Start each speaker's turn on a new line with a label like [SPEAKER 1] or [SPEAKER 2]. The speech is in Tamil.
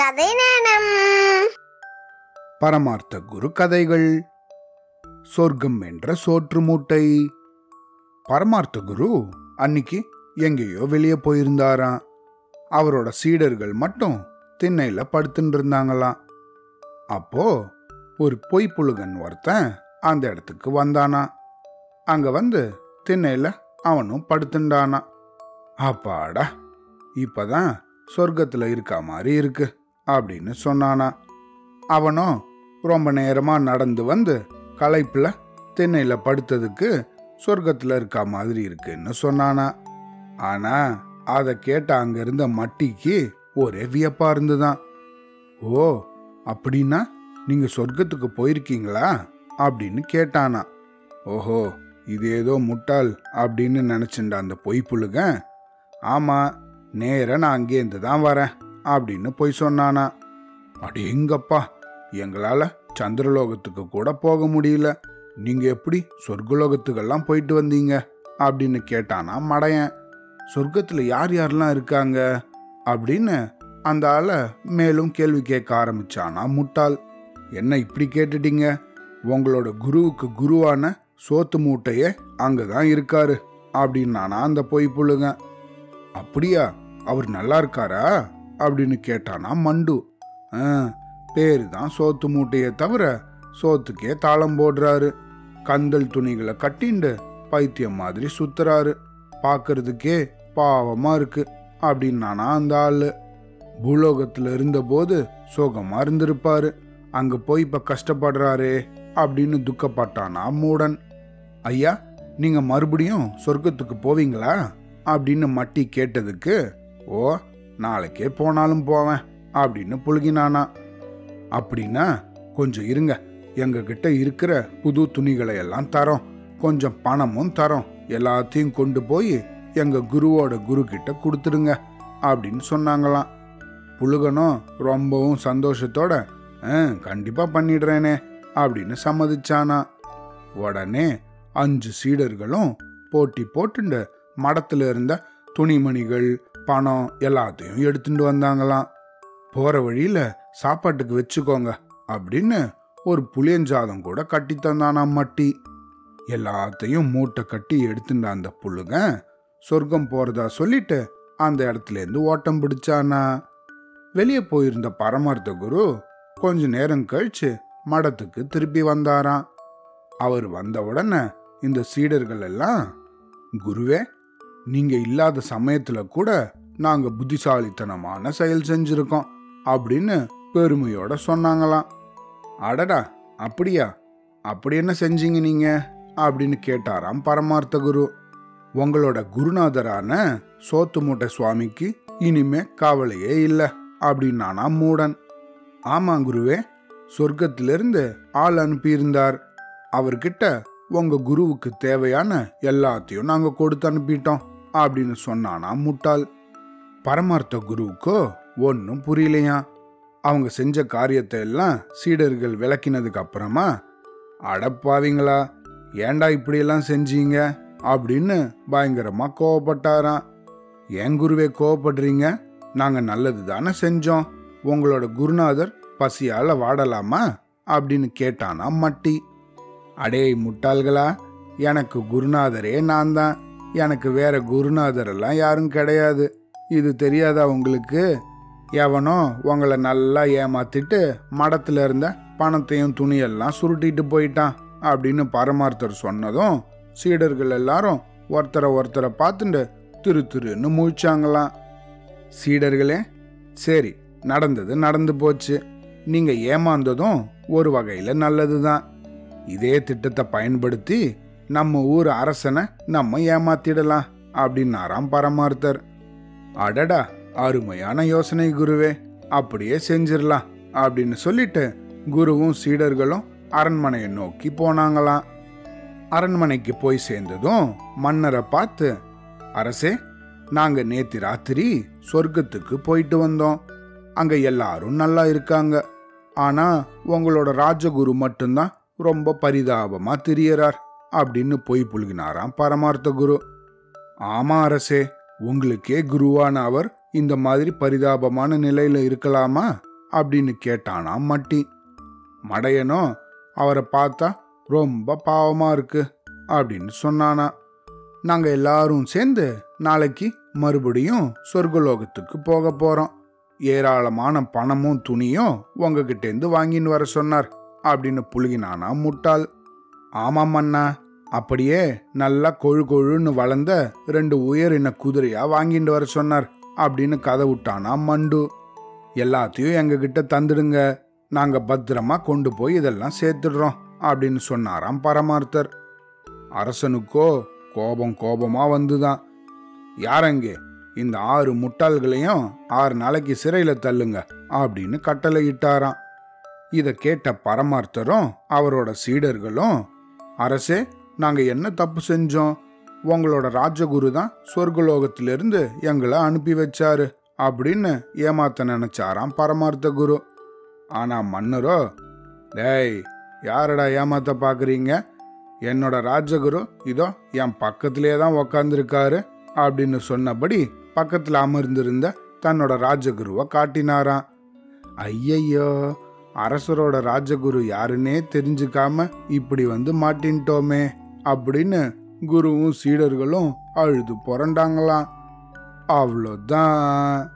[SPEAKER 1] கதை நேரம்
[SPEAKER 2] பரமார்த்த குரு கதைகள். சொர்க்கம் என்ற சோற்று மூட்டை. பரமார்த்த குரு அன்னைக்கு எங்கேயோ வெளியே போயிருந்தாராம். அவரோட சீடர்கள் மட்டும் திண்ணையில படுத்துட்டு இருந்தாங்களாம். அப்போ ஒரு பொய் புழுகன் ஒருத்தன் அந்த இடத்துக்கு வந்தானா அங்க வந்து திண்ணையில அவனும் படுத்துண்டானா அப்பாடா இப்பதான் சொர்க்கத்துல இருக்கா மாதிரி இருக்கு. அப்படின்னு சொன்னானா. அவனும் ரொம்ப நேரமா நடந்து வந்து களைப்புல திண்ணையில படுத்ததுக்கு சொர்க்கத்துல இருக்க மாதிரி இருக்குன்னு சொன்னானா. ஆனா அதை கேட்ட அங்க இருந்த மட்டிக்கு ஒரே வியப்பா இருந்துதான். ஓ அப்படின்னா நீங்க சொர்க்கத்துக்கு போயிருக்கீங்களா? அப்படின்னு கேட்டானா. ஓஹோ இது ஏதோ முட்டாள் அப்படின்னு நினைச்சுண்ட அந்த பொய் புழுகன். ஆமா நேராக நான் அங்கேருந்து தான் வரேன். அப்படின்னு போய் சொன்னானா? அடேங்கப்பா எங்களால சந்திரலோகத்துக்கு கூட போக முடியல. நீங்க எப்படி சொர்க்கலோகத்துக்கெல்லாம் போயிட்டு வந்தீங்க? அப்படின்னு கேட்டானா மடையன். சொர்க்கத்துல யார் யாரெல்லாம் இருக்காங்க? அப்படின்னு அந்த ஆளை மேலும் கேள்வி கேட்க ஆரம்பிச்சானா முட்டாள். என்ன இப்படி கேட்டுட்டீங்க? உங்களோட குருவுக்கு குருவான சோத்து மூட்டையே அங்கதான் இருக்காரு அப்படின்னானா அந்த பொய் புழுங்க அப்படியா? அவர் நல்லா இருக்காரா? அப்படின்னு கேட்டானா மண்டு. "ஆ, தான் சோத்து மூட்டையை தவிர சோத்துக்கே தாளம் போடுறாரு. கந்தல் துணிகளை கட்டிண்டு பைத்தியம் மாதிரி சுத்துறாரு. பார்க்கறதுக்கே பாவமா இருக்கு அப்படின்னானா அந்த ஆளு. பூலோகத்தில் இருந்தபோது சோகமா இருந்திருப்பாரு. அங்க போய் இப்ப கஷ்டப்படுறாரே அப்படின்னு துக்கப்பட்டானா மூடன். ஐயா நீங்க மறுபடியும் சொர்க்கத்துக்கு போவீங்களா? அப்படின்னு மட்டி கேட்டதுக்கு ஓ நாளைக்கே போனாலும் போவேன் அப்படின்னு புழுகினானா. அப்படின்னா கொஞ்சம் இருங்க. எங்ககிட்ட இருக்கிற புது துணிகளை எல்லாம் தரோம். கொஞ்சம் பணமும் தரோம். எல்லாத்தையும் கொண்டு போய் எங்க குருவோட குரு கிட்ட கொடுத்துடுங்க அப்படின்னு சொன்னாங்களாம். புழுகனும் ரொம்பவும் சந்தோஷத்தோட "ஆ, கண்டிப்பா பண்ணிடுறேனே அப்படின்னு சம்மதிச்சானா. உடனே அஞ்சு சீடர்களும் போட்டி போட்டுண்டு மடத்துல இருந்த துணிமணிகள் பணம் எல்லாத்தையும் எடுத்துட்டு வந்தாங்களாம். போற வழியில சாப்பாட்டுக்கு வச்சுக்கோங்க அப்படின்னு ஒரு புளியஞ்சாதம் கூட கட்டி தந்தானாம் மட்டி. எல்லாத்தையும் மூட்டை கட்டி எடுத்துட்டு அந்த புழுங்க சொர்க்கம் போறதா சொல்லிட்டு அந்த இடத்துல இருந்து ஓட்டம் பிடிச்சானா. வெளியே போயிருந்த பரமார்த்த குரு கொஞ்ச நேரம் கழிச்சு மடத்துக்கு திருப்பி வந்தாராம். அவர் வந்த உடனே இந்த சீடர்கள் எல்லாம் குருவே நீங்க இல்லாத சமயத்துல கூட நாங்க புத்திசாலித்தனமான செயல் செஞ்சிருக்கோம் அப்படின்னு பெருமையோட சொன்னாங்களாம். அடடா அப்படியா? அப்படி என்ன செஞ்சீங்க நீங்க? அப்படின்னு கேட்டாராம் பரமார்த்த குரு. உங்களோட குருநாதரான சோத்து மூட்டை சுவாமிக்கு இனிமே கவலையே இல்லை அப்படின்னானா மூடன். ஆமாம் குருவே சொர்க்கத்திலிருந்து ஆள் அனுப்பியிருந்தார். அவர்கிட்ட உங்க குருவுக்கு தேவையான எல்லாத்தையும் நாங்கள் கொடுத்து அனுப்பிட்டோம். அப்படின்னு சொன்னானா முட்டாள். பரமார்த்த குருவுக்கோ ஒன்றும் புரியலையா? அவங்க செஞ்ச காரியத்தை எல்லாம் சீடர்கள் விளக்கினதுக்கு அப்புறமா அடப்பாவீங்களா ஏன்டா இப்படியெல்லாம் செஞ்சீங்க? அப்படின்னு பயங்கரமாக கோவப்பட்டாராம். ஏன் குருவே கோவப்படுறீங்க? நாங்கள் நல்லது தானே செஞ்சோம். உங்களோட குருநாதர் பசியால் வாடலாமா? அப்படின்னு கேட்டானா மட்டி. அடேய் முட்டாள்களா எனக்கு குருநாதரே நான் தான் எனக்கு வேற குருநாதரெல்லாம் யாரும் கிடையாது. இது தெரியாதா உங்களுக்கு? எவனோ உங்களை நல்லா ஏமாத்திட்டு மடத்துல இருந்த பணத்தையும் துணியெல்லாம் சுருட்டிட்டு போயிட்டான் அப்படின்னு பரமார்த்தர் சொன்னதும் சீடர்கள் எல்லாரும் ஒருத்தரை ஒருத்தரை பார்த்துட்டு திரு திருன்னு முழிச்சாங்களாம். சீடர்களே சரி நடந்தது நடந்து போச்சு. நீங்க ஏமாந்ததும் ஒரு வகையில நல்லதுதான். இதே திட்டத்தை பயன்படுத்தி நம்ம ஊர் அரசனை நம்ம ஏமாத்திடலாம் அப்படின்னாராம் பரமார்த்தர். அடடா அருமையான யோசனை குருவே அப்படியே செஞ்சிடலாம் அப்படின்னு சொல்லிட்டு குருவும் சீடர்களும் அரண்மனையை நோக்கி போனாங்களாம். அரண்மனைக்கு போய் சேர்ந்ததும் மன்னரை பார்த்து அரசே நாங்க நேத்து ராத்திரி சொர்க்கத்துக்கு போயிட்டு வந்தோம். அங்க எல்லாரும் நல்லா இருக்காங்க. ஆனா உங்களோட ராஜகுரு மட்டும்தான் ரொம்ப பரிதாபமா தெரியறார். அப்படின்னு பொய் புழுகினாராம் பரமார்த்த குரு. ஆமா அரசே உங்களுக்கே குருவான அவர் இந்த மாதிரி பரிதாபமான நிலையில இருக்கலாமா? அப்படின்னு கேட்டானா மட்டி. மடையனோ அவரை பார்த்தா ரொம்ப பாவமா இருக்கு அப்படின்னு சொன்னானா. நாங்க எல்லாரும் சேர்ந்து நாளைக்கு மறுபடியும் சொர்க்கலோகத்துக்கு போக போறோம். ஏராளமான பணமும் துணியும் உங்ககிட்டேருந்து வாங்கின்னு வர சொன்னார் அப்படின்னு புழுகினானா முட்டாள். ஆமாம் அண்ணா. அப்படியே நல்லா கொழு கொழுன்னு வளர்ந்த ரெண்டு உயரின குதிரையா வாங்கிட்டு வர சொன்னார். அப்படின்னு கதை விட்டானா மண்டு. எல்லாத்தையும் எங்ககிட்ட தந்துடுங்க. நாங்க பத்திரமா கொண்டு போய் இதெல்லாம் சேர்த்துடுறோம் அப்படின்னு சொன்னாராம் பரமார்த்தர். அரசனுக்கோ கோபம் கோபமா வந்துதான். யாரங்கே இந்த ஆறு முட்டாள்களையும் ஆறு நாளைக்கு சிறையில தள்ளுங்க அப்படின்னு கட்டளை இட்டாராம் இதை கேட்ட பரமார்த்தரும் அவரோட சீடர்களும் அரசே நாங்கள் என்ன தப்பு செஞ்சோம்? உங்களோட ராஜகுரு தான் சொர்க்கலோகத்திலிருந்து எங்களை அனுப்பி வச்சாரு அப்படின்னு ஏமாத்த நினைச்சாராம் பரமார்த்த குரு. ஆனா மன்னரோ டேய் யாரடா ஏமாத்த பார்க்குறீங்க என்னோட ராஜகுரு இதோ என் பக்கத்திலே தான் உக்காந்துருக்காரு அப்படின்னு சொன்னபடி பக்கத்தில் அமர்ந்திருந்த தன்னோட ராஜகுருவை காட்டினாராம். ஐயையோ அரசரோட ராஜகுரு யாருன்னே தெரிஞ்சுக்காம இப்படி வந்து மாட்டின்ட்டோமே அப்படின்னு குருவும் சீடர்களும் அழுது புரண்டாங்களாம். அவ்வளோதான்.